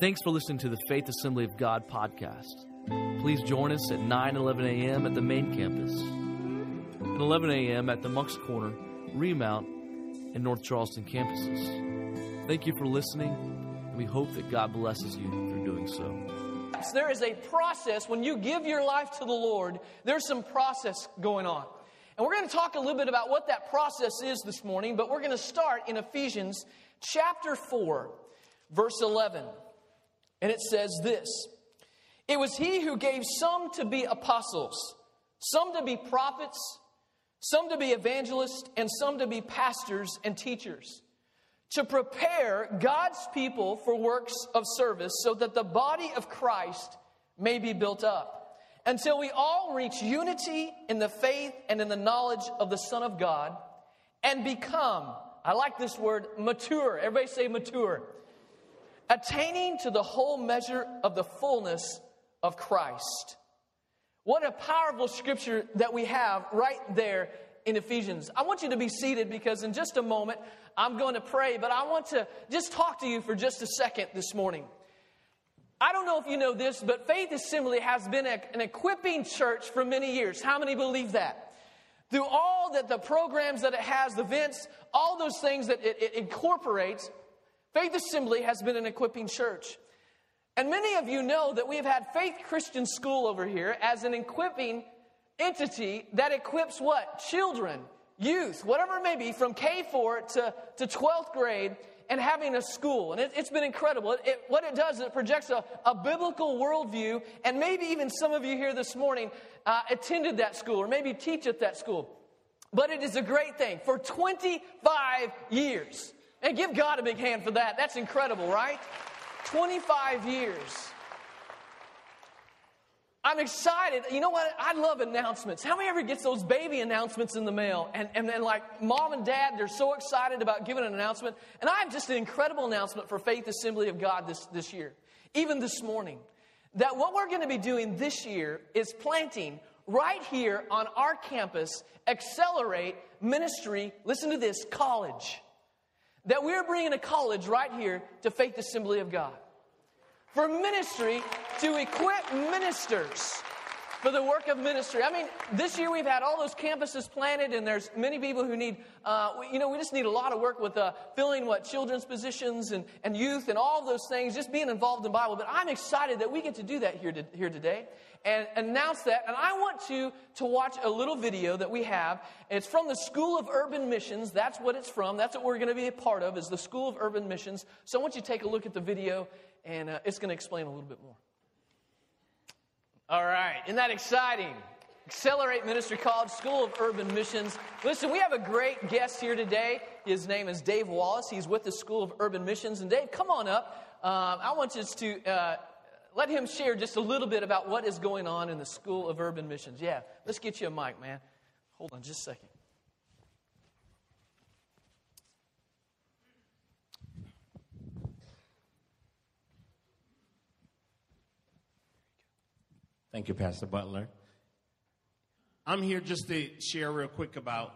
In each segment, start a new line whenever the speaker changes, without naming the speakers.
Thanks for listening to the Faith Assembly of God podcast. Please join us at 9 11 a.m. at the main campus, and 11 a.m. at the Moncks Corner, Remount, and North Charleston campuses. Thank you for listening, and we hope that God blesses you through doing so.
There is a process when you give your life to the Lord, there's some process going on. And we're going to talk a little bit about what that process is this morning, but we're going to start in Ephesians chapter 4, verse 11. And it says this It was he who gave some to be apostles, some to be prophets, some to be evangelists, and some to be pastors and teachers to prepare God's people for works of service so that the body of Christ may be built up until we all reach unity in the faith and in the knowledge of the Son of God and become, I like this word, mature. Everybody say mature. Attaining to the whole measure of the fullness of Christ. What a powerful scripture that we have right there in Ephesians. I want you to be seated because in just a moment I'm going to pray, but I want to just talk to you for just a second this morning. I don't know if you know this, but Faith Assembly has been a, an equipping church for many years. How many believe that? Through all that the programs that it has, the events, all those things that it, it incorporates, Faith Assembly has been an equipping church. And many of you know that we have had Faith Christian School over here as an equipping entity that equips what? Children, youth, whatever it may be, from K4 to, to 12th grade and having a school. And it, has been incredible. It, it, what it does is it projects a, a, biblical worldview, and maybe even some of you here this morning uh, attended that school or maybe teach at that school. But it is a great thing for 25 years. And give God a big hand for that. That's incredible, right? 25 years. I'm excited. You know what? I love announcements. How many ever gets those baby announcements in the mail? And, and then, like, mom and dad, they're so excited about giving an announcement. And I have just an incredible announcement for Faith Assembly of God this, this year, even this morning. That what we're going to be doing this year is planting right here on our campus, Accelerate Ministry, listen to this, college. That we're bringing a college right here to Faith Assembly of God. For ministry to equip ministers for the work of ministry. I mean, this year we've had all those campuses planted, and there's many people who need, uh, you know, we just need a lot of work with uh, filling what children's positions and, and youth and all those things, just being involved in Bible. But I'm excited that we get to do that here, to, here today and announce that. And I want you to watch a little video that we have. It's from the School of Urban Missions. That's what it's from. That's what we're going to be a part of, is the School of Urban Missions. So I want you to take a look at the video and uh, it's going to explain a little bit more. All right, isn't that exciting? Accelerate Ministry College, School of Urban Missions. Listen, we have a great guest here today. His name is Dave Wallace. He's with the School of Urban Missions. And Dave, come on up. Um, I want you to uh, let him share just a little bit about what is going on in the School of Urban Missions. Yeah, let's get you a mic, man. Hold on just a second.
Thank you, Pastor Butler. I'm here just to share real quick about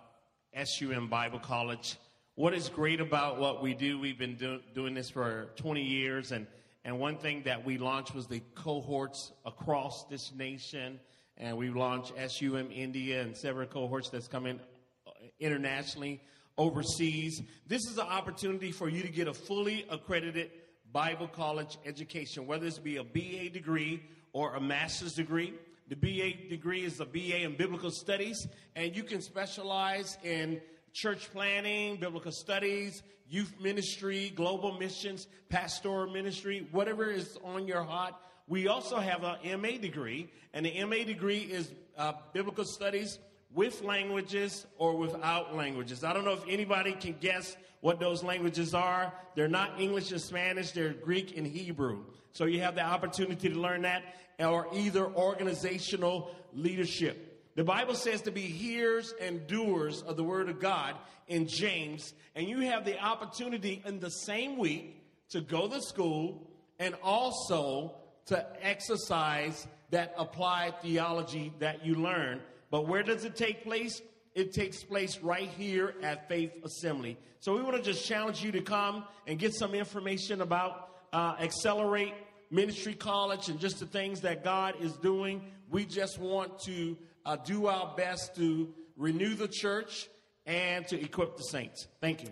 SUM Bible College. What is great about what we do, we've been do, doing this for 20 years, and, and one thing that we launched was the cohorts across this nation, and we launched SUM India and several cohorts that's coming uh, internationally, overseas. This is an opportunity for you to get a fully accredited Bible college education, whether this be a BA degree or a master's degree. The BA degree is a BA in biblical studies, and you can specialize in church planning, biblical studies, youth ministry, global missions, pastoral ministry, whatever is on your heart. We also have an MA degree, and the MA degree is uh, biblical studies with languages or without languages. I don't know if anybody can guess what those languages are. They're not English and Spanish, they're Greek and Hebrew. So you have the opportunity to learn that or either organizational leadership. The Bible says to be hearers and doers of the word of God in James, and you have the opportunity in the same week to go to school and also to exercise that applied theology that you learn but where does it take place? It takes place right here at Faith Assembly. So we want to just challenge you to come and get some information about uh, Accelerate Ministry College and just the things that God is doing. We just want to uh, do our best to renew the church and to equip the saints. Thank you.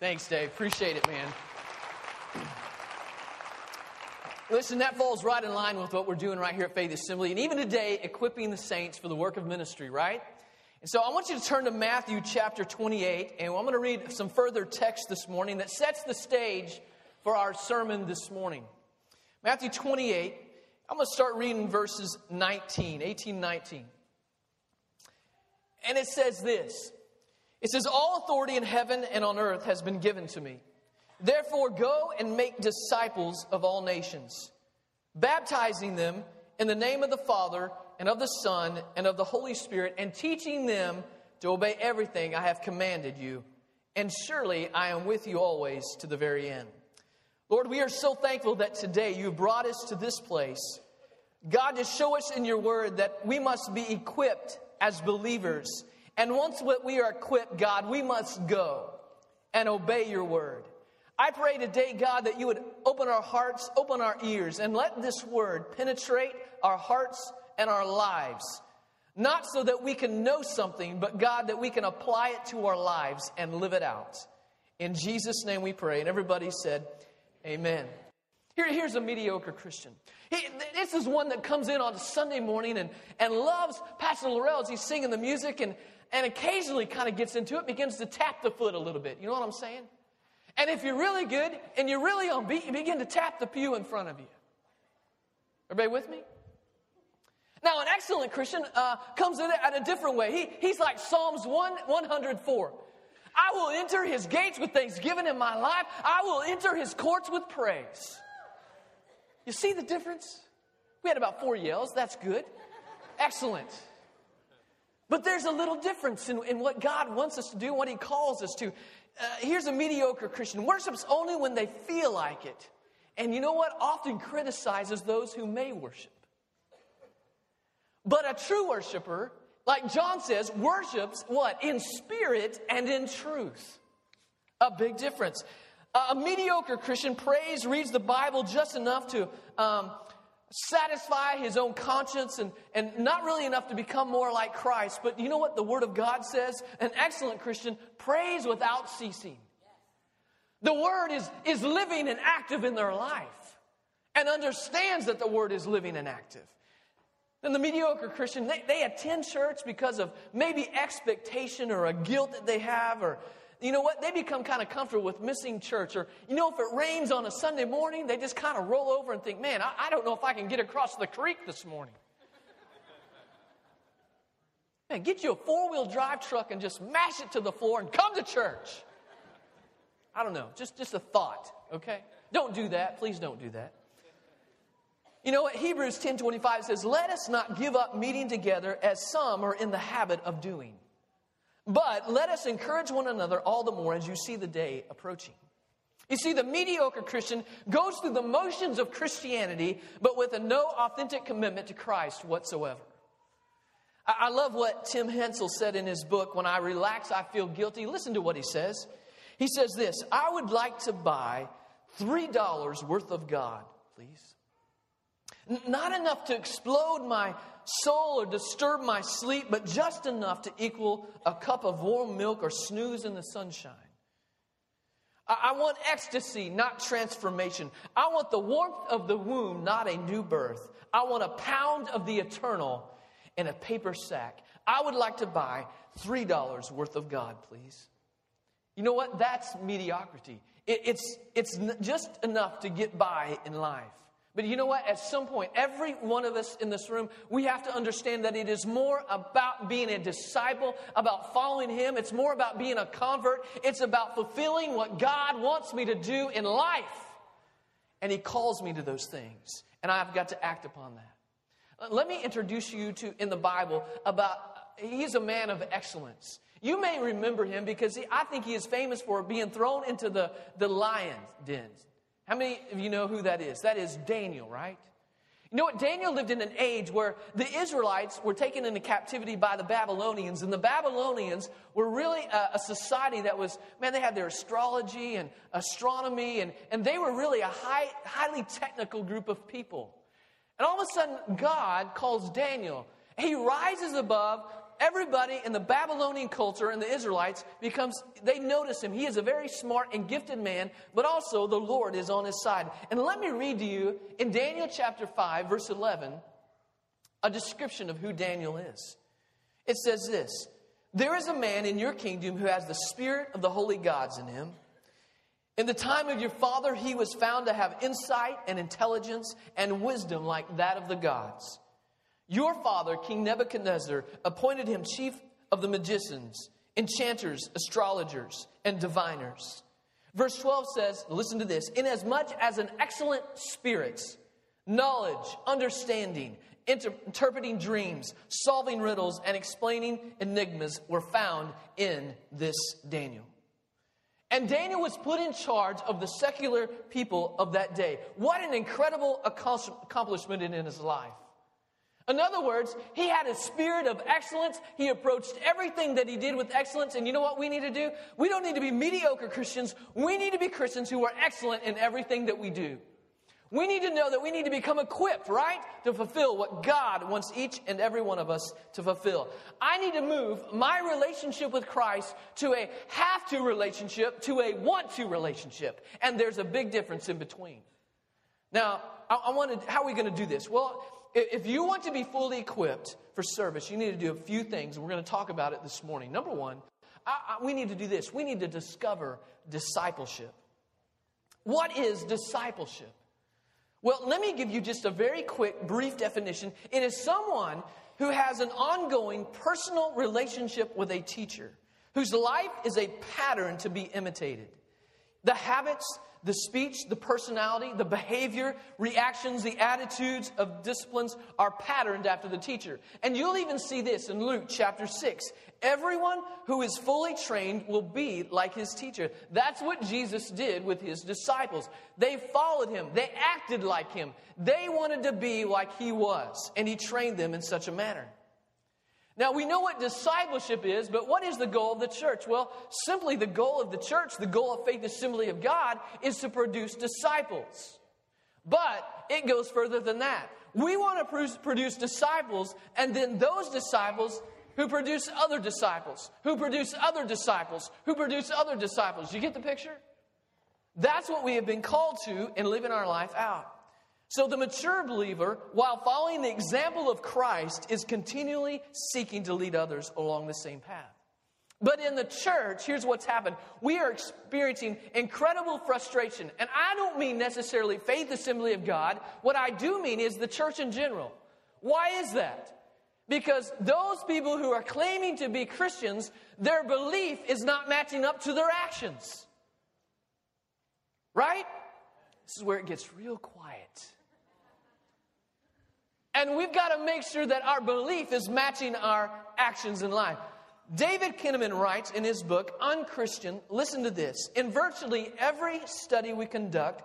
Thanks, Dave. Appreciate it, man. Listen, that falls right in line with what we're doing right here at Faith Assembly, and even today, equipping the saints for the work of ministry, right? And so I want you to turn to Matthew chapter 28, and I'm going to read some further text this morning that sets the stage for our sermon this morning. Matthew 28, I'm going to start reading verses 19, 18, 19. And it says this It says, All authority in heaven and on earth has been given to me. Therefore, go and make disciples of all nations, baptizing them in the name of the Father and of the Son and of the Holy Spirit, and teaching them to obey everything I have commanded you. And surely I am with you always to the very end. Lord, we are so thankful that today you brought us to this place. God, to show us in your word that we must be equipped as believers. And once we are equipped, God, we must go and obey your word. I pray today, God, that you would open our hearts, open our ears, and let this word penetrate our hearts and our lives. Not so that we can know something, but God, that we can apply it to our lives and live it out. In Jesus' name we pray. And everybody said, Amen. Here, here's a mediocre Christian. He, this is one that comes in on Sunday morning and, and loves Pastor Laurel as he's singing the music and, and occasionally kind of gets into it, begins to tap the foot a little bit. You know what I'm saying? And if you're really good and you're really on beat, you begin to tap the pew in front of you. Everybody with me? Now, an excellent Christian uh, comes it at a different way. He, he's like Psalms 1, 104. I will enter his gates with thanksgiving in my life. I will enter his courts with praise. You see the difference? We had about four yells. That's good. Excellent. But there's a little difference in, in what God wants us to do, what he calls us to uh, here's a mediocre Christian worships only when they feel like it. And you know what? Often criticizes those who may worship. But a true worshiper, like John says, worships what? In spirit and in truth. A big difference. A mediocre Christian prays, reads the Bible just enough to um, satisfy his own conscience and, and not really enough to become more like Christ. But you know what the Word of God says? An excellent Christian prays without ceasing. The Word is, is living and active in their life and understands that the Word is living and active. And the mediocre Christian, they, they attend church because of maybe expectation or a guilt that they have or you know what? They become kind of comfortable with missing church. Or, you know, if it rains on a Sunday morning, they just kind of roll over and think, man, I, I don't know if I can get across the creek this morning. Man, get you a four wheel drive truck and just mash it to the floor and come to church. I don't know, just, just a thought, okay? Don't do that. Please don't do that. You know what? Hebrews 10:25 says, Let us not give up meeting together as some are in the habit of doing but let us encourage one another all the more as you see the day approaching. You see, the mediocre Christian goes through the motions of Christianity, but with a no authentic commitment to Christ whatsoever. I love what Tim Hansel said in his book, When I Relax, I Feel Guilty. Listen to what he says. He says this I would like to buy $3 worth of God, please. Not enough to explode my soul or disturb my sleep, but just enough to equal a cup of warm milk or snooze in the sunshine. I, want ecstasy, not transformation. I want the warmth of the womb, not a new birth. I want a pound of the eternal in a paper sack. I would like to buy $3 worth of God, please. You know what? That's mediocrity. It, it's, it's just enough to get by in life. But you know what? At some point, every one of us in this room, we have to understand that it is more about being a disciple, about following Him. It's more about being a convert. It's about fulfilling what God wants me to do in life. And He calls me to those things. And I've got to act upon that. Let me introduce you to, in the Bible, about, He's a man of excellence. You may remember him because he, I think he is famous for being thrown into the, the lion dens. How many of you know who that is? That is Daniel, right? You know what? Daniel lived in an age where the Israelites were taken into captivity by the Babylonians, and the Babylonians were really a, a, society that was, man, they had their astrology and astronomy, and, and they were really a high, highly technical group of people. And all of a sudden, God calls Daniel. He rises above everybody in the Babylonian culture and the Israelites becomes, they notice him. He is a very smart and gifted man, but also the Lord is on his side. And let me read to you in Daniel chapter 5, verse 11, a description of who Daniel is. It says this There is a man in your kingdom who has the spirit of the holy gods in him. In the time of your father, he was found to have insight and intelligence and wisdom like that of the gods. Your father, King Nebuchadnezzar, appointed him chief of the magicians, enchanters, astrologers, and diviners. Verse 12 says, listen to this, inasmuch as an excellent spirit, knowledge, understanding, inter- interpreting dreams, solving riddles, and explaining enigmas were found in this Daniel. And Daniel was put in charge of the secular people of that day. What an incredible accomplishment in his life. In other words, he had a spirit of excellence. He approached everything that he did with excellence. And you know what we need to do? We don't need to be mediocre Christians. We need to be Christians who are excellent in everything that we do. We need to know that we need to become equipped, right? To fulfill what God wants each and every one of us to fulfill. I need to move my relationship with Christ to a have to relationship to a want to relationship. And there's a big difference in between. Now, I, I wanted, how are we going to do this? Well, if you want to be fully equipped for service, you need to do a few things. We're going to talk about it this morning. Number one, I, I, we need to do this. We need to discover discipleship. What is discipleship? Well, let me give you just a very quick, brief definition. It is someone who has an ongoing personal relationship with a teacher, whose life is a pattern to be imitated. The habits, the speech, the personality, the behavior, reactions, the attitudes of disciplines are patterned after the teacher. And you'll even see this in Luke chapter 6. Everyone who is fully trained will be like his teacher. That's what Jesus did with his disciples. They followed him, they acted like him, they wanted to be like he was, and he trained them in such a manner. Now, we know what discipleship is, but what is the goal of the church? Well, simply the goal of the church, the goal of Faith Assembly of God, is to produce disciples. But it goes further than that. We want to produce disciples, and then those disciples who produce other disciples, who produce other disciples, who produce other disciples. You get the picture? That's what we have been called to in living our life out. So the mature believer, while following the example of Christ, is continually seeking to lead others along the same path. But in the church, here's what's happened. We are experiencing incredible frustration. And I don't mean necessarily Faith Assembly of God. What I do mean is the church in general. Why is that? Because those people who are claiming to be Christians, their belief is not matching up to their actions. Right? This is where it gets real quiet. And we've got to make sure that our belief is matching our actions in life. David Kinnaman writes in his book, Unchristian, listen to this. In virtually every study we conduct,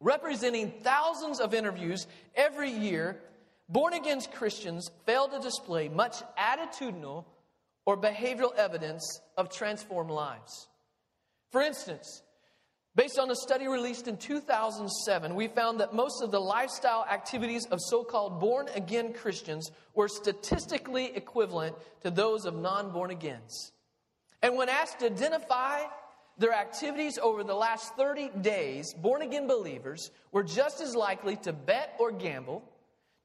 representing thousands of interviews every year, born again Christians fail to display much attitudinal or behavioral evidence of transformed lives. For instance, Based on a study released in 2007, we found that most of the lifestyle activities of so called born again Christians were statistically equivalent to those of non born agains. And when asked to identify their activities over the last 30 days, born again believers were just as likely to bet or gamble,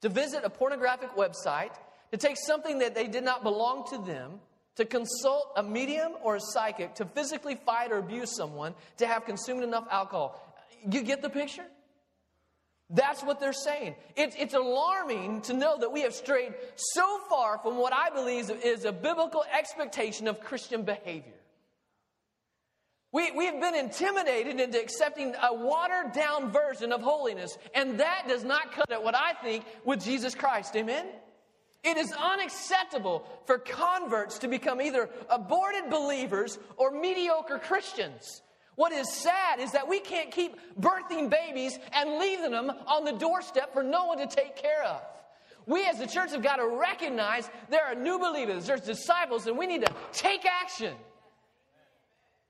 to visit a pornographic website, to take something that they did not belong to them, to consult a medium or a psychic, to physically fight or abuse someone, to have consumed enough alcohol. You get the picture? That's what they're saying. It's, it's alarming to know that we have strayed so far from what I believe is a biblical expectation of Christian behavior. We, we have been intimidated into accepting a watered down version of holiness, and that does not cut it, what I think, with Jesus Christ. Amen? It is unacceptable for converts to become either aborted believers or mediocre Christians. What is sad is that we can't keep birthing babies and leaving them on the doorstep for no one to take care of. We as the church have got to recognize there are new believers, there's disciples, and we need to take action.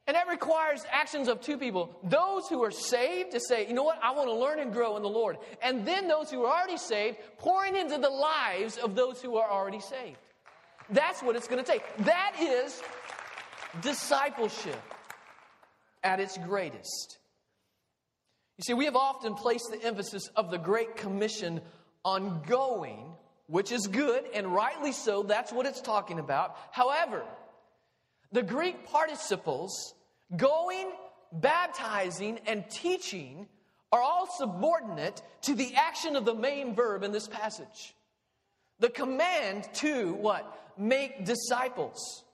And that requires actions of two people those who are saved to say, you know what, I want to learn and grow in the Lord. And then those who are already saved, pouring into the lives of those who are already saved. That's what it's going to take. That is discipleship at its greatest. You see, we have often placed the emphasis of the Great Commission on going, which is good and rightly so. That's what it's talking about. However, the Greek participles, going, baptizing, and teaching, are all subordinate to the action of the main verb in this passage. The command to what? Make disciples.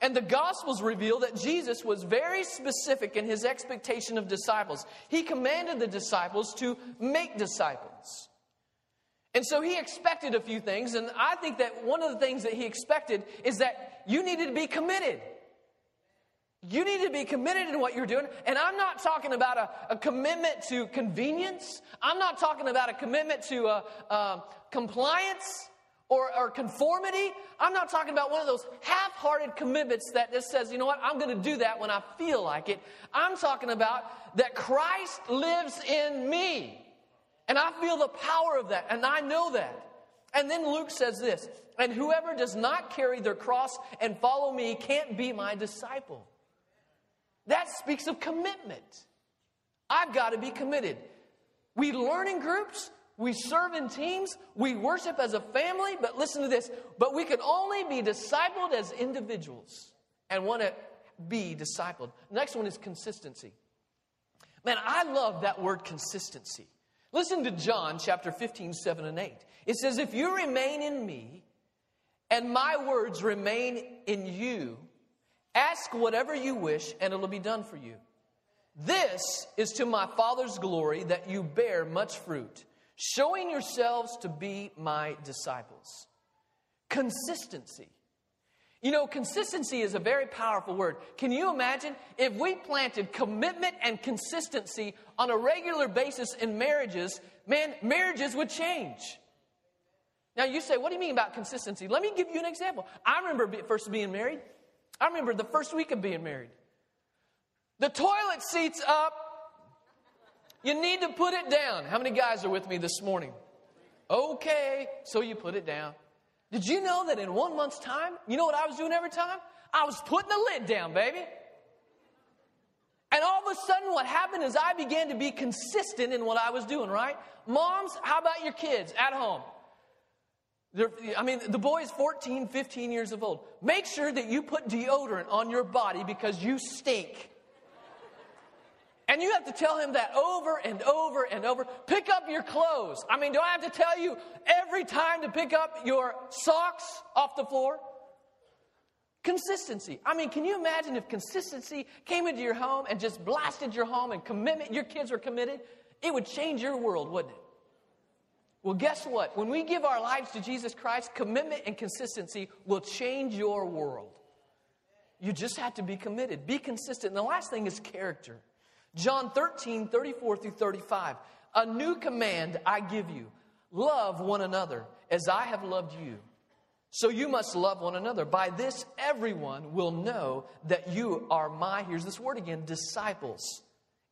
And the Gospels reveal that Jesus was very specific in his expectation of disciples. He commanded the disciples to make disciples. And so he expected a few things, and I think that one of the things that he expected is that you needed to be committed. You need to be committed in what you're doing. And I'm not talking about a, a commitment to convenience. I'm not talking about a commitment to uh, uh, compliance or, or conformity. I'm not talking about one of those half hearted commitments that just says, you know what, I'm going to do that when I feel like it. I'm talking about that Christ lives in me. And I feel the power of that, and I know that. And then Luke says this and whoever does not carry their cross and follow me can't be my disciple. That speaks of commitment. I've got to be committed. We learn in groups, we serve in teams, we worship as a family, but listen to this. But we can only be discipled as individuals and want to be discipled. Next one is consistency. Man, I love that word consistency. Listen to John chapter 15, 7 and 8. It says, If you remain in me and my words remain in you, ask whatever you wish and it'll be done for you. This is to my Father's glory that you bear much fruit showing yourselves to be my disciples. Consistency. You know, consistency is a very powerful word. Can you imagine if we planted commitment and consistency on a regular basis in marriages? Man, marriages would change. Now, you say, what do you mean about consistency? Let me give you an example. I remember first being married. I remember the first week of being married. The toilet seat's up, you need to put it down. How many guys are with me this morning? Okay, so you put it down. Did you know that in one month's time, you know what I was doing every time? I was putting the lid down, baby. And all of a sudden, what happened is I began to be consistent in what I was doing, right? Moms, how about your kids at home? They're, I mean, the boy is 14, 15 years of old. Make sure that you put deodorant on your body because you stink. And you have to tell him that over and over and over. Pick up your clothes. I mean, do I have to tell you every time to pick up your socks off the floor? Consistency. I mean, can you imagine if consistency came into your home and just blasted your home and commitment, your kids were committed? It would change your world, wouldn't it? Well, guess what? When we give our lives to Jesus Christ, commitment and consistency will change your world. You just have to be committed, be consistent. And the last thing is character. John 13, 34 through 35. A new command I give you love one another as I have loved you. So you must love one another. By this, everyone will know that you are my, here's this word again, disciples,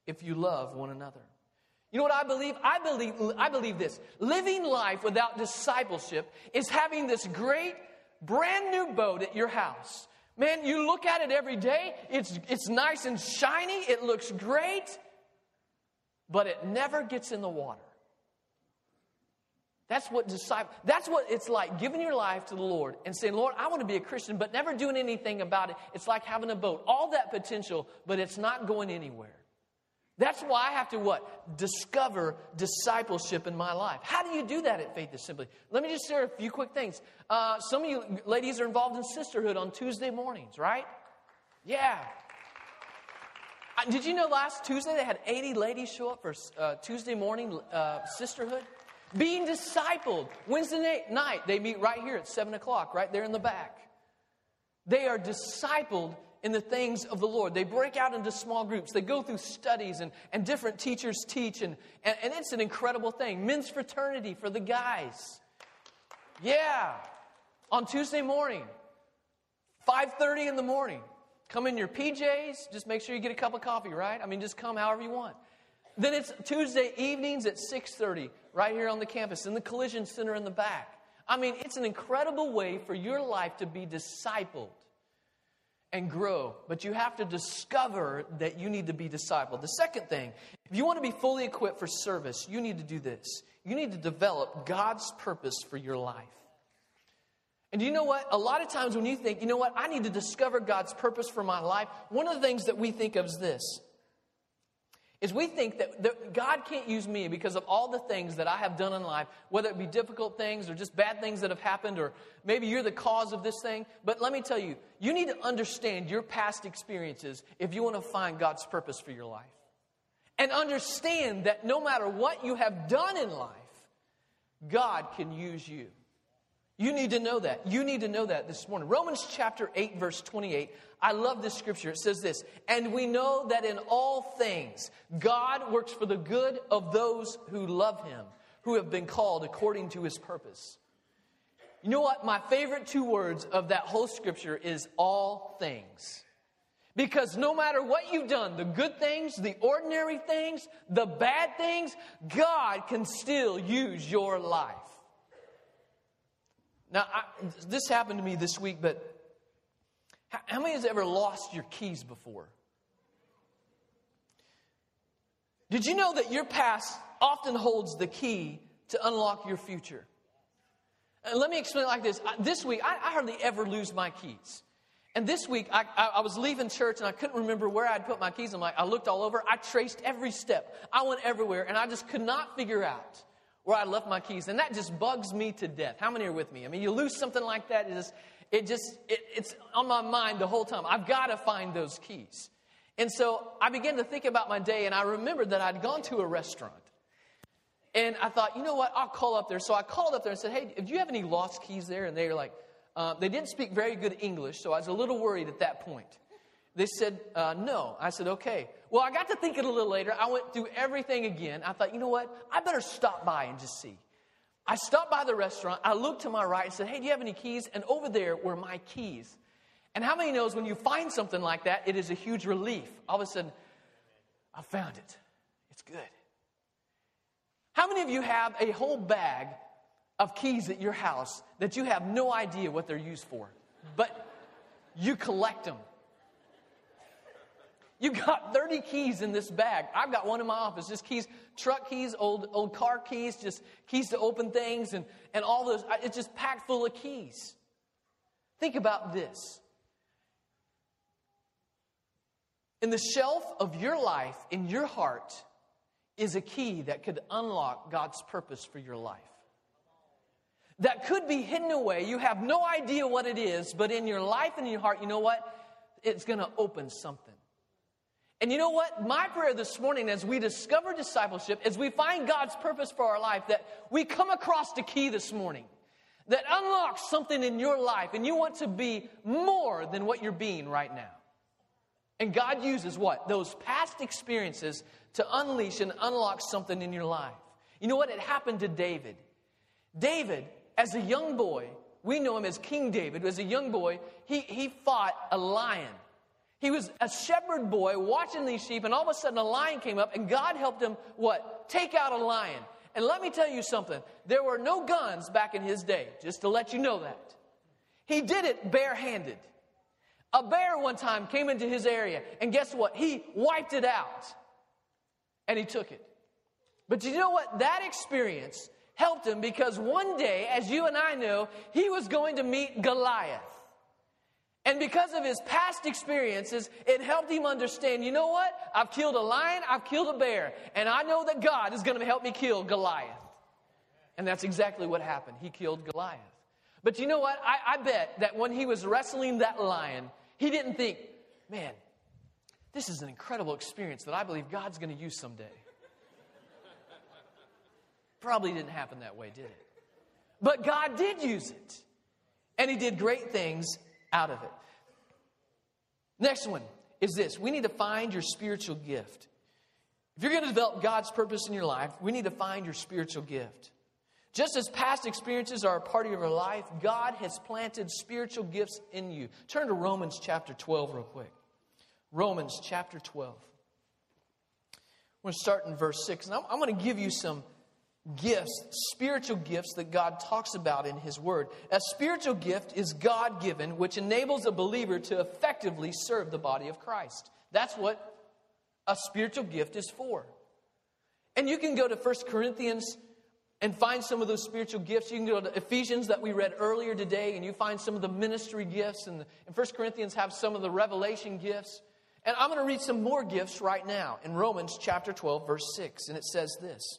if you love one another. You know what I believe? I believe, I believe this. Living life without discipleship is having this great, brand new boat at your house Man, you look at it every day, it's, it's nice and shiny, it looks great, but it never gets in the water. That's what disciple that's what it's like giving your life to the Lord and saying, Lord, I want to be a Christian, but never doing anything about it. It's like having a boat. All that potential, but it's not going anywhere. That's why I have to what? Discover discipleship in my life. How do you do that at Faith Assembly? Let me just share a few quick things. Uh, some of you ladies are involved in sisterhood on Tuesday mornings, right? Yeah. Uh, did you know last Tuesday they had 80 ladies show up for uh, Tuesday morning uh, sisterhood? Being discipled. Wednesday night, they meet right here at 7 o'clock, right there in the back. They are discipled in the things of the Lord. They break out into small groups. They go through studies, and, and different teachers teach, and, and, and it's an incredible thing. Men's fraternity for the guys. Yeah. On Tuesday morning, 5.30 in the morning. Come in your PJs. Just make sure you get a cup of coffee, right? I mean, just come however you want. Then it's Tuesday evenings at 6.30 right here on the campus in the collision center in the back. I mean, it's an incredible way for your life to be discipled and grow, but you have to discover that you need to be discipled. The second thing, if you want to be fully equipped for service, you need to do this. You need to develop God's purpose for your life. And you know what? A lot of times when you think, you know what, I need to discover God's purpose for my life, one of the things that we think of is this is we think that, that, God can't use me because of all the things that I have done in life, whether it be difficult things or just bad things that have happened, or maybe you're the cause of this thing. But let me tell you, you need to understand your past experiences if you want to find God's purpose for your life. And understand that no matter what you have done in life, God can use you. You need to know that. You need to know that this morning. Romans chapter 8, verse 28. I love this scripture. It says this And we know that in all things, God works for the good of those who love him, who have been called according to his purpose. You know what? My favorite two words of that whole scripture is all things. Because no matter what you've done, the good things, the ordinary things, the bad things, God can still use your life. Now, I, this happened to me this week, but how, how many has ever lost your keys before? Did you know that your past often holds the key to unlock your future? And let me explain it like this. This week, I, I hardly ever lose my keys. And this week, I, I, I, was leaving church and I couldn't remember where I'd put my keys. I'm like, I looked all over. I traced every step. I went everywhere and I just could not figure out where I left my keys. And that just bugs me to death. How many are with me? I mean, you lose something like that, it just, it just it, it's on my mind the whole time. I've got to find those keys. And so I began to think about my day, and I remembered that I'd gone to a restaurant. And I thought, you know what? I'll call up there. So I called up there and said, hey, do you have any lost keys there? And they were like, uh, they didn't speak very good English, so I was a little worried at that point. They said, uh, no. I said, okay. Well, I got to thinking a little later. I went through everything again. I thought, you know what? I better stop by and just see. I stopped by the restaurant. I looked to my right and said, hey, do you have any keys? And over there were my keys. And how many knows when you find something like that, it is a huge relief. All of a sudden, I found it. It's good. How many of you have a whole bag of keys at your house that you have no idea what they're used for, but you collect them? You got 30 keys in this bag. I've got one in my office, just keys, truck keys, old, old car keys, just keys to open things, and, and all those. It's just packed full of keys. Think about this. In the shelf of your life, in your heart, is a key that could unlock God's purpose for your life. That could be hidden away. You have no idea what it is, but in your life and in your heart, you know what? It's going to open something. And you know what? My prayer this morning, as we discover discipleship, as we find God's purpose for our life, that we come across the key this morning that unlocks something in your life, and you want to be more than what you're being right now. And God uses what? Those past experiences to unleash and unlock something in your life. You know what? It happened to David. David, as a young boy, we know him as King David, as a young boy, he, he fought a lion. He was a shepherd boy watching these sheep, and all of a sudden a lion came up, and God helped him, what? Take out a lion. And let me tell you something there were no guns back in his day, just to let you know that. He did it barehanded. A bear one time came into his area, and guess what? He wiped it out and he took it. But you know what? That experience helped him because one day, as you and I know, he was going to meet Goliath. And because of his past experiences, it helped him understand, you know what? I've killed a lion, I've killed a bear, and I know that God is going to help me kill Goliath. And that's exactly what happened. He killed Goliath. But you know what? I, I bet that when he was wrestling that lion, he didn't think, man, this is an incredible experience that I believe God's going to use someday. Probably didn't happen that way, did it? But God did use it. And he did great things out of it. Next one is this we need to find your spiritual gift. If you're going to develop God's purpose in your life, we need to find your spiritual gift. Just as past experiences are a part of your life, God has planted spiritual gifts in you. Turn to Romans chapter 12 real quick. Romans chapter 12. We're going to start in verse 6. And I'm, I'm going to give you some gifts, spiritual gifts that God talks about in His Word. A spiritual gift is God given, which enables a believer to effectively serve the body of Christ. That's what a spiritual gift is for. And you can go to 1 Corinthians and find some of those spiritual gifts. You can go to Ephesians that we read earlier today, and you find some of the ministry gifts. And, and 1 Corinthians have some of the revelation gifts. And I'm going to read some more gifts right now in Romans chapter 12, verse 6. And it says this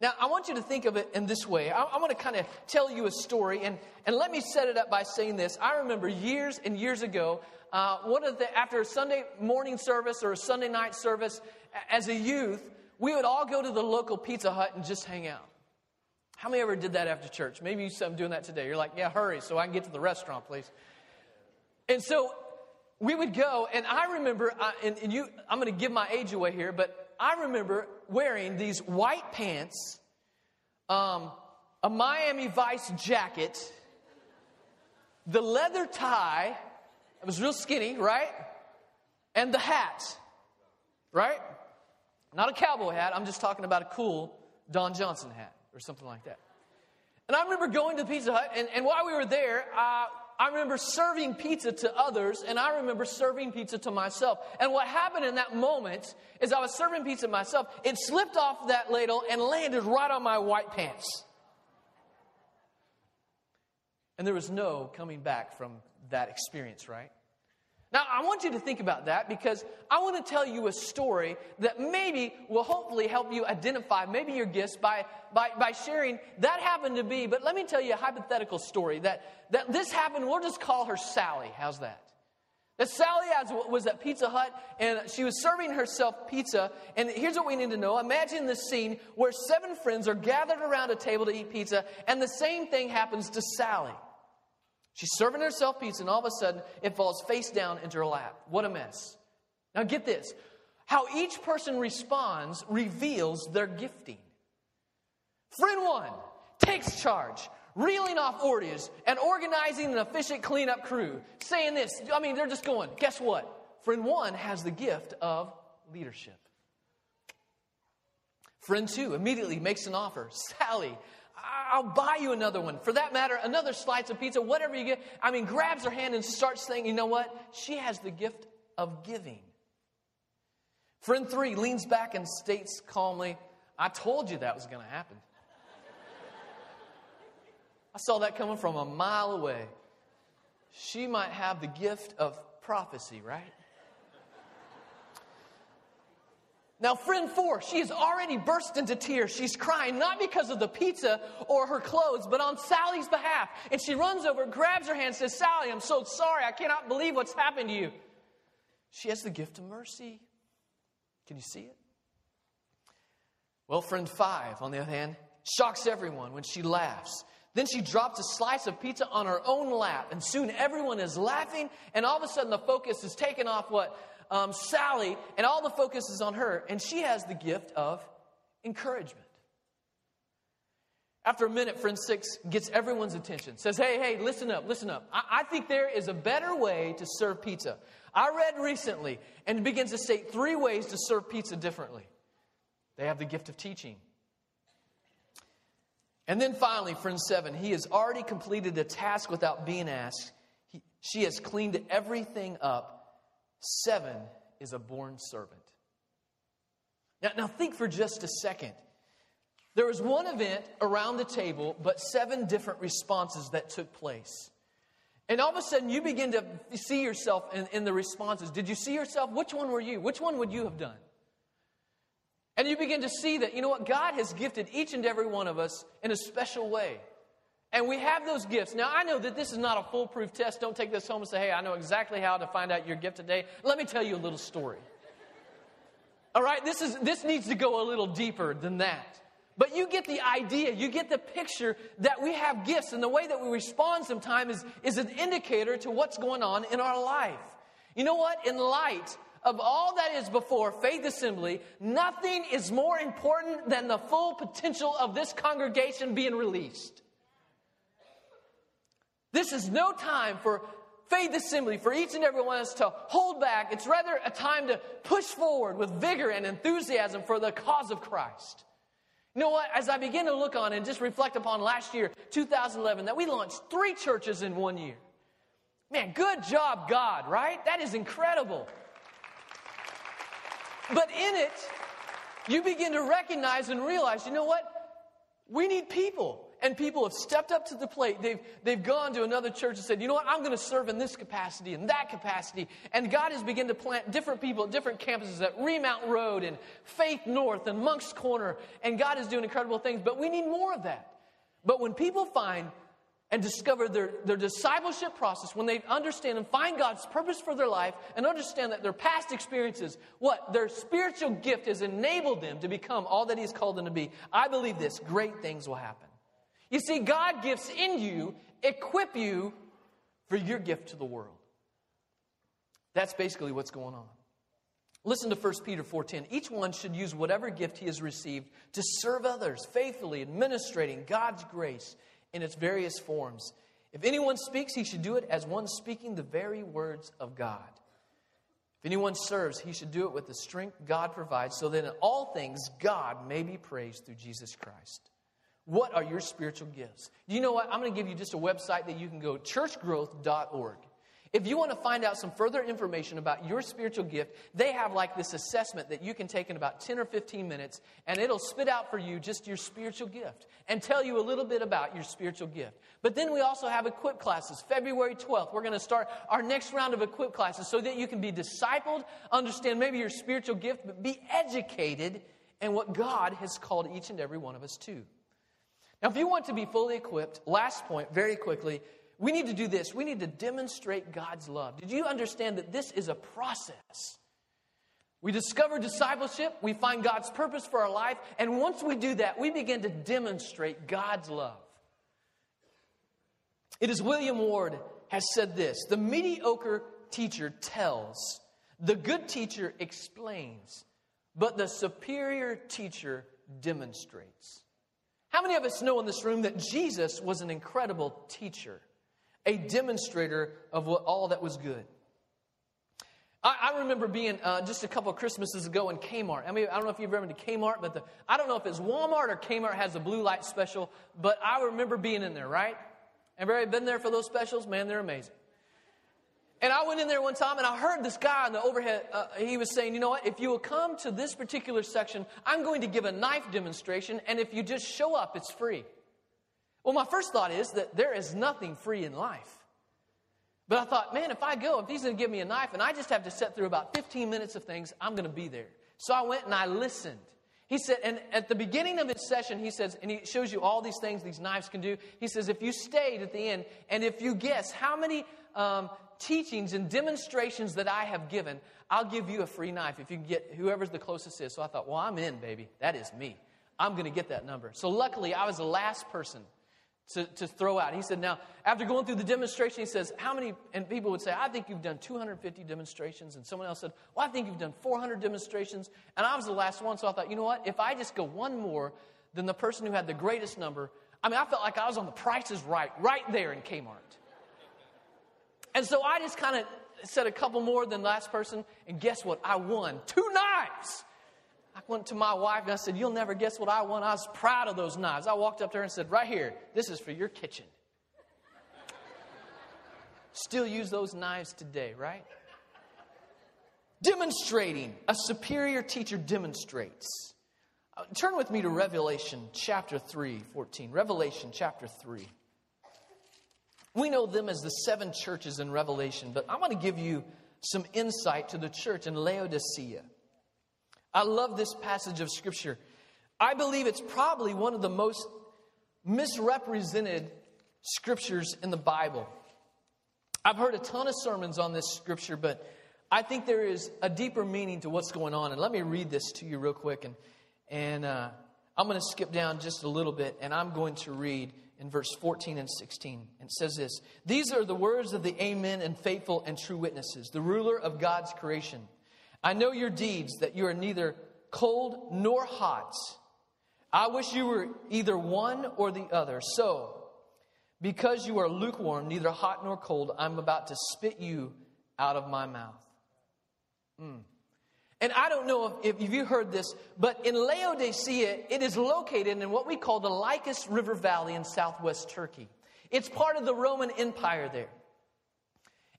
Now, I want you to think of it in this way. I, I want to kind of tell you a story, and, and let me set it up by saying this. I remember years and years ago, uh, one of the, after a Sunday morning service or a Sunday night service, as a youth, we would all go to the local Pizza Hut and just hang out. How many ever did that after church? Maybe you some doing that today. You're like, yeah, hurry so I can get to the restaurant, please. And so we would go, and I remember, and, and you, I'm going to give my age away here, but I remember wearing these white pants, um, a Miami Vice jacket, the leather tie. It was real skinny, right? And the hat, right? Not a cowboy hat. I'm just talking about a cool Don Johnson hat or something like that. And I remember going to the Pizza Hut, and, and while we were there, uh, I remember serving pizza to others, and I remember serving pizza to myself. And what happened in that moment is I was serving pizza myself, it slipped off that ladle and landed right on my white pants. And there was no coming back from that experience, right? Now, I want you to think about that because I want to tell you a story that maybe will hopefully help you identify maybe your gifts by, by, by sharing that happened to be. But let me tell you a hypothetical story that, that this happened. We'll just call her Sally. How's that? That Sally was at Pizza Hut and she was serving herself pizza. And here's what we need to know Imagine this scene where seven friends are gathered around a table to eat pizza, and the same thing happens to Sally. She's serving herself pizza, and all of a sudden, it falls face down into her lap. What a mess. Now, get this how each person responds reveals their gifting. Friend one takes charge, reeling off orders and organizing an efficient cleanup crew, saying this. I mean, they're just going, guess what? Friend one has the gift of leadership. Friend two immediately makes an offer. Sally, I'll buy you another one. For that matter, another slice of pizza, whatever you get. I mean, grabs her hand and starts saying, you know what? She has the gift of giving. Friend three leans back and states calmly, I told you that was going to happen. I saw that coming from a mile away. She might have the gift of prophecy, right? Now, friend four, she has already burst into tears. She's crying, not because of the pizza or her clothes, but on Sally's behalf. And she runs over, grabs her hand, says, Sally, I'm so sorry. I cannot believe what's happened to you. She has the gift of mercy. Can you see it? Well, friend five, on the other hand, shocks everyone when she laughs. Then she drops a slice of pizza on her own lap, and soon everyone is laughing, and all of a sudden the focus is taken off what um, Sally, and all the focus is on her, and she has the gift of encouragement. After a minute, friend six gets everyone's attention. Says, hey, hey, listen up, listen up. I, I think there is a better way to serve pizza. I read recently and begins to state three ways to serve pizza differently. They have the gift of teaching. And then finally, friend seven, he has already completed a task without being asked. He, she has cleaned everything up Seven is a born servant. Now, now think for just a second. There was one event around the table, but seven different responses that took place. And all of a sudden, you begin to see yourself in, in the responses. Did you see yourself? Which one were you? Which one would you have done? And you begin to see that, you know what, God has gifted each and every one of us in a special way. And we have those gifts. Now, I know that this is not a foolproof test. Don't take this home and say, hey, I know exactly how to find out your gift today. Let me tell you a little story. All right, this, is, this needs to go a little deeper than that. But you get the idea, you get the picture that we have gifts, and the way that we respond sometimes is, is an indicator to what's going on in our life. You know what? In light of all that is before Faith Assembly, nothing is more important than the full potential of this congregation being released. This is no time for Faith Assembly, for each and every one of us to hold back. It's rather a time to push forward with vigor and enthusiasm for the cause of Christ. You know what? As I begin to look on and just reflect upon last year, 2011, that we launched three churches in one year. Man, good job, God, right? That is incredible. But in it, you begin to recognize and realize, you know what? We need people. And people have stepped up to the plate. They've, they've gone to another church and said, you know what? I'm going to serve in this capacity and that capacity. And God has begun to plant different people at different campuses at Remount Road and Faith North and Moncks Corner. And God is doing incredible things. But we need more of that. But when people find and discover their, their discipleship process, when they understand and find God's purpose for their life and understand that their past experiences, what their spiritual gift has enabled them to become all that He's called them to be, I believe this great things will happen. You see, God gifts in you equip you for your gift to the world. That's basically what's going on. Listen to 1 Peter 4:10. Each one should use whatever gift he has received to serve others faithfully, administrating God's grace in its various forms. If anyone speaks, he should do it as one speaking the very words of God. If anyone serves, he should do it with the strength God provides, so that in all things God may be praised through Jesus Christ. What are your spiritual gifts? You know what? I'm going to give you just a website that you can go churchgrowth.org. If you want to find out some further information about your spiritual gift, they have like this assessment that you can take in about 10 or 15 minutes, and it'll spit out for you just your spiritual gift and tell you a little bit about your spiritual gift. But then we also have equip classes. February 12th, we're going to start our next round of equip classes so that you can be discipled, understand maybe your spiritual gift, but be educated in what God has called each and every one of us to. Now, if you want to be fully equipped, last point, very quickly, we need to do this. We need to demonstrate God's love. Did you understand that this is a process? We discover discipleship, we find God's purpose for our life, and once we do that, we begin to demonstrate God's love. It is William Ward has said this the mediocre teacher tells, the good teacher explains, but the superior teacher demonstrates. How many of us know in this room that Jesus was an incredible teacher? a demonstrator of what, all that was good. I, I remember being uh, just a couple of Christmases ago in Kmart. I mean, I don't know if you've ever been to Kmart, but the, I don't know if it's Walmart or Kmart has a blue light special, but I remember being in there, right? Everybody been there for those specials? Man, they're amazing. And I went in there one time and I heard this guy on the overhead, uh, he was saying, you know what, if you will come to this particular section, I'm going to give a knife demonstration, and if you just show up, it's free. Well, my first thought is that there is nothing free in life. But I thought, man, if I go, if he's going to give me a knife and I just have to sit through about 15 minutes of things, I'm going to be there. So I went and I listened. He said, and at the beginning of his session, he says, and he shows you all these things these knives can do. He says, if you stayed at the end, and if you guess how many um, teachings and demonstrations that I have given, I'll give you a free knife if you can get whoever's the closest is. So I thought, well, I'm in, baby. That is me. I'm going to get that number. So luckily, I was the last person to, to throw out. He said, now, after going through the demonstration, he says, how many, and people would say, I think you've done 250 demonstrations. And someone else said, well, I think you've done 400 demonstrations. And I was the last one, so I thought, you know what? If I just go one more than the person who had the greatest number, I mean, I felt like I was on the prices right, right there in Kmart. And so I just kind of said a couple more than the last person, and guess what? I won two knives. I went to my wife and I said, You'll never guess what I won. I was proud of those knives. I walked up to her and said, Right here, this is for your kitchen. Still use those knives today, right? Demonstrating. A superior teacher demonstrates. Uh, turn with me to Revelation chapter 3, 14. Revelation chapter 3. We know them as the seven churches in Revelation, but I want to give you some insight to the church in Laodicea. I love this passage of Scripture. I believe it's probably one of the most misrepresented scriptures in the Bible. I've heard a ton of sermons on this scripture, but I think there is a deeper meaning to what's going on. And let me read this to you real quick. And, and uh, I'm going to skip down just a little bit, and I'm going to read in verse 14 and 16. It says this These are the words of the Amen and faithful and true witnesses, the ruler of God's creation. I know your deeds, that you are neither cold nor hot. I wish you were either one or the other. So, because you are lukewarm, neither hot nor cold, I'm about to spit you out of my mouth. Mm. And I don't know if, if you've heard this, but in Laodicea, it is located in what we call the Lycus River Valley in southwest Turkey. It's part of the Roman Empire there.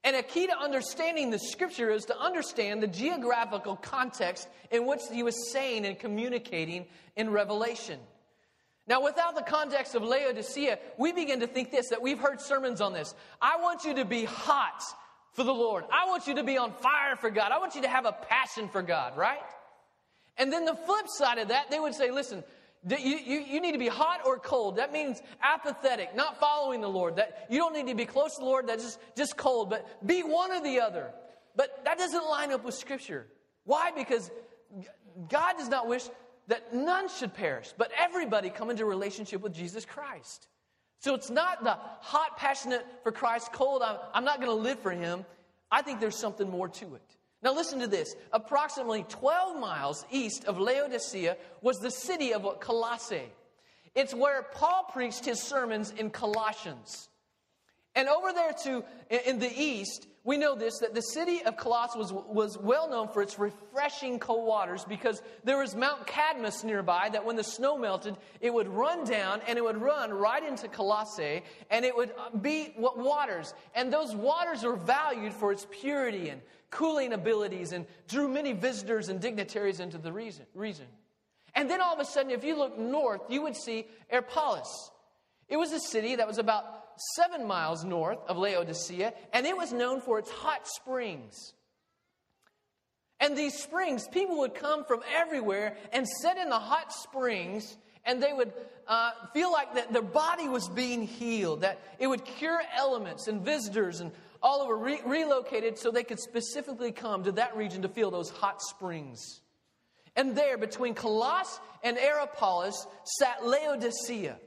And a key to understanding the scripture is to understand the geographical context in which he was saying and communicating in Revelation. Now, without the context of Laodicea, we begin to think this that we've heard sermons on this. I want you to be hot for the Lord. I want you to be on fire for God. I want you to have a passion for God, right? And then the flip side of that, they would say, listen, you, you, you, need to be hot or cold. That means apathetic, not following the Lord. That you don't need to be close to the Lord, that's just, just cold, but be one or the other. But that doesn't line up with Scripture. Why? Because God does not wish that none should perish, but everybody come into relationship with Jesus Christ. So it's not the hot, passionate for Christ, cold, I'm, I'm not going to live for him. I think there's something more to it. Now, listen to this. Approximately 12 miles east of Laodicea was the city of Colossae. It's where Paul preached his sermons in Colossians. And over there, too, in the east, we know this that the city of Colossus was, was well known for its refreshing cold waters because there was Mount Cadmus nearby that when the snow melted, it would run down and it would run right into Colossae and it would uh, be what waters. And those waters were valued for its purity and cooling abilities and drew many visitors and dignitaries into the region. And then all of a sudden, if you look north, you would see Hierapolis. It was a city that was about seven miles north of Laodicea, and it was known for its hot springs. And these springs, people would come from everywhere and sit in the hot springs, and they would uh, feel like that their body was being healed, that it would cure elements and visitors and all over re- relocated so they could specifically come to that region to feel those hot springs. And there, between Colossus and Hierapolis, sat Laodicea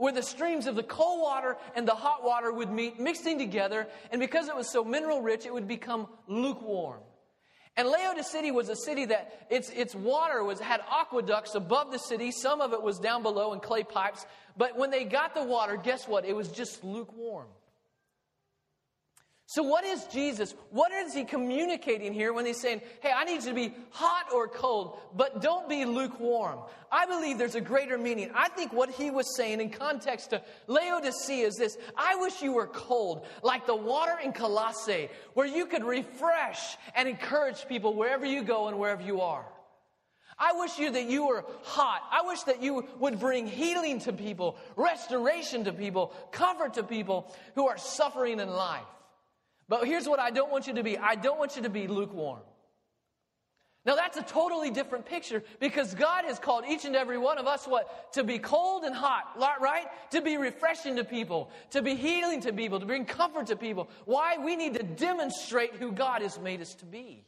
where the streams of the cold water and the hot water would meet, mixing together, and because it was so mineral rich, it would become lukewarm. And Laodicea was a city that its, its water was, had aqueducts above the city. Some of it was down below in clay pipes. But when they got the water, guess what? It was just lukewarm. So, what is Jesus? What is he communicating here when he's saying, Hey, I need you to be hot or cold, but don't be lukewarm? I believe there's a greater meaning. I think what he was saying in context to Laodicea is this I wish you were cold, like the water in Colossae, where you could refresh and encourage people wherever you go and wherever you are. I wish you that you were hot. I wish that you would bring healing to people, restoration to people, comfort to people who are suffering in life. But here's what I don't want you to be I don't want you to be lukewarm. Now that's a totally different picture because God has called each and every one of us what? To be cold and hot, right? To be refreshing to people, to be healing to people, to bring comfort to people. Why? We need to demonstrate who God has made us to be.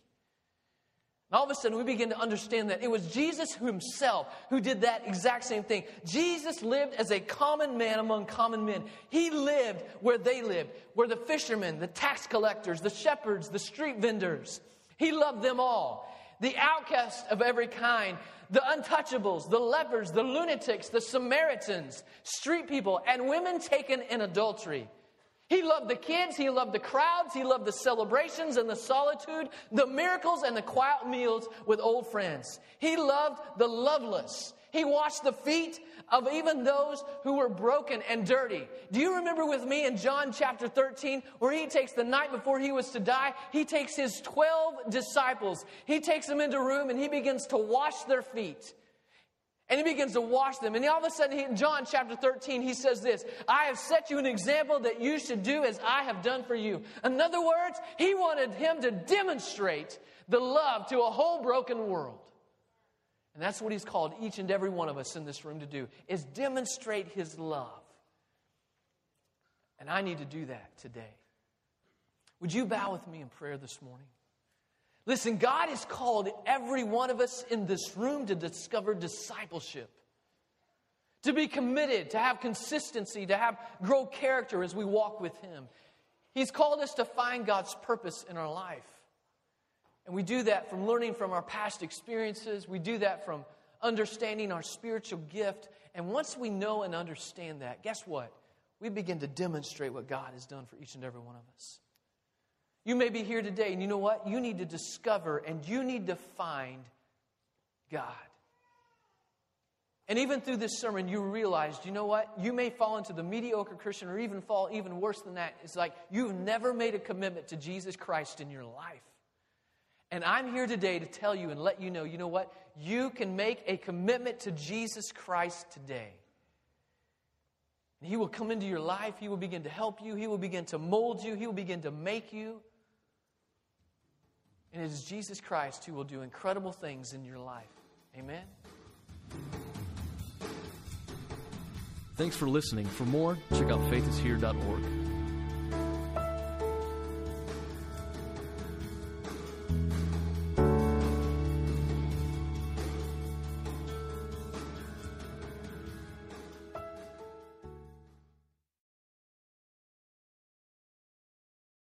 And all of a sudden, we begin to understand that it was Jesus himself who did that exact same thing. Jesus lived as a common man among common men. He lived where they lived, where the fishermen, the tax collectors, the shepherds, the street vendors. He loved them all. The outcasts of every kind, the untouchables, the lepers, the lunatics, the Samaritans, street people, and women taken in adultery. He loved the kids, he loved the crowds, he loved the celebrations and the solitude, the miracles and the quiet meals with old friends. He loved the loveless. He washed the feet of even those who were broken and dirty. Do you remember with me in John chapter 13 where he takes the night before he was to die, he takes his 12 disciples, he takes them into a room and he begins to wash their feet. And he begins to wash them. And all of a sudden, he, in John chapter 13, he says this I have set you an example that you should do as I have done for you. In other words, he wanted him to demonstrate the love to a whole broken world. And that's what he's called each and every one of us in this room to do is demonstrate his love. And I need to do that today. Would you bow with me in prayer this morning? Listen, God has called every one of us in this room to discover discipleship, to be committed, to have consistency, to have grow character as we walk with Him. He's called us to find God's purpose in our life. And we do that from learning from our past experiences. We do that from understanding our spiritual gift. And once we know and understand that, guess what? We begin to demonstrate what God has done for each and every one of us. You may be here today, and you know what? You need to discover and you need to find God. And even through this sermon, you realized, you know what? You may fall into the mediocre Christian or even fall even worse than that. It's like you've never made a commitment to Jesus Christ in your life. And I'm here today to tell you and let you know, you know what? You can make a commitment to Jesus Christ today. And He will come into your life. He will begin to help you. He will begin to mold you. He will begin to make you. And it is Jesus Christ who will do incredible things in your life. Amen.
Thanks for listening. For more, check out faithishere.org.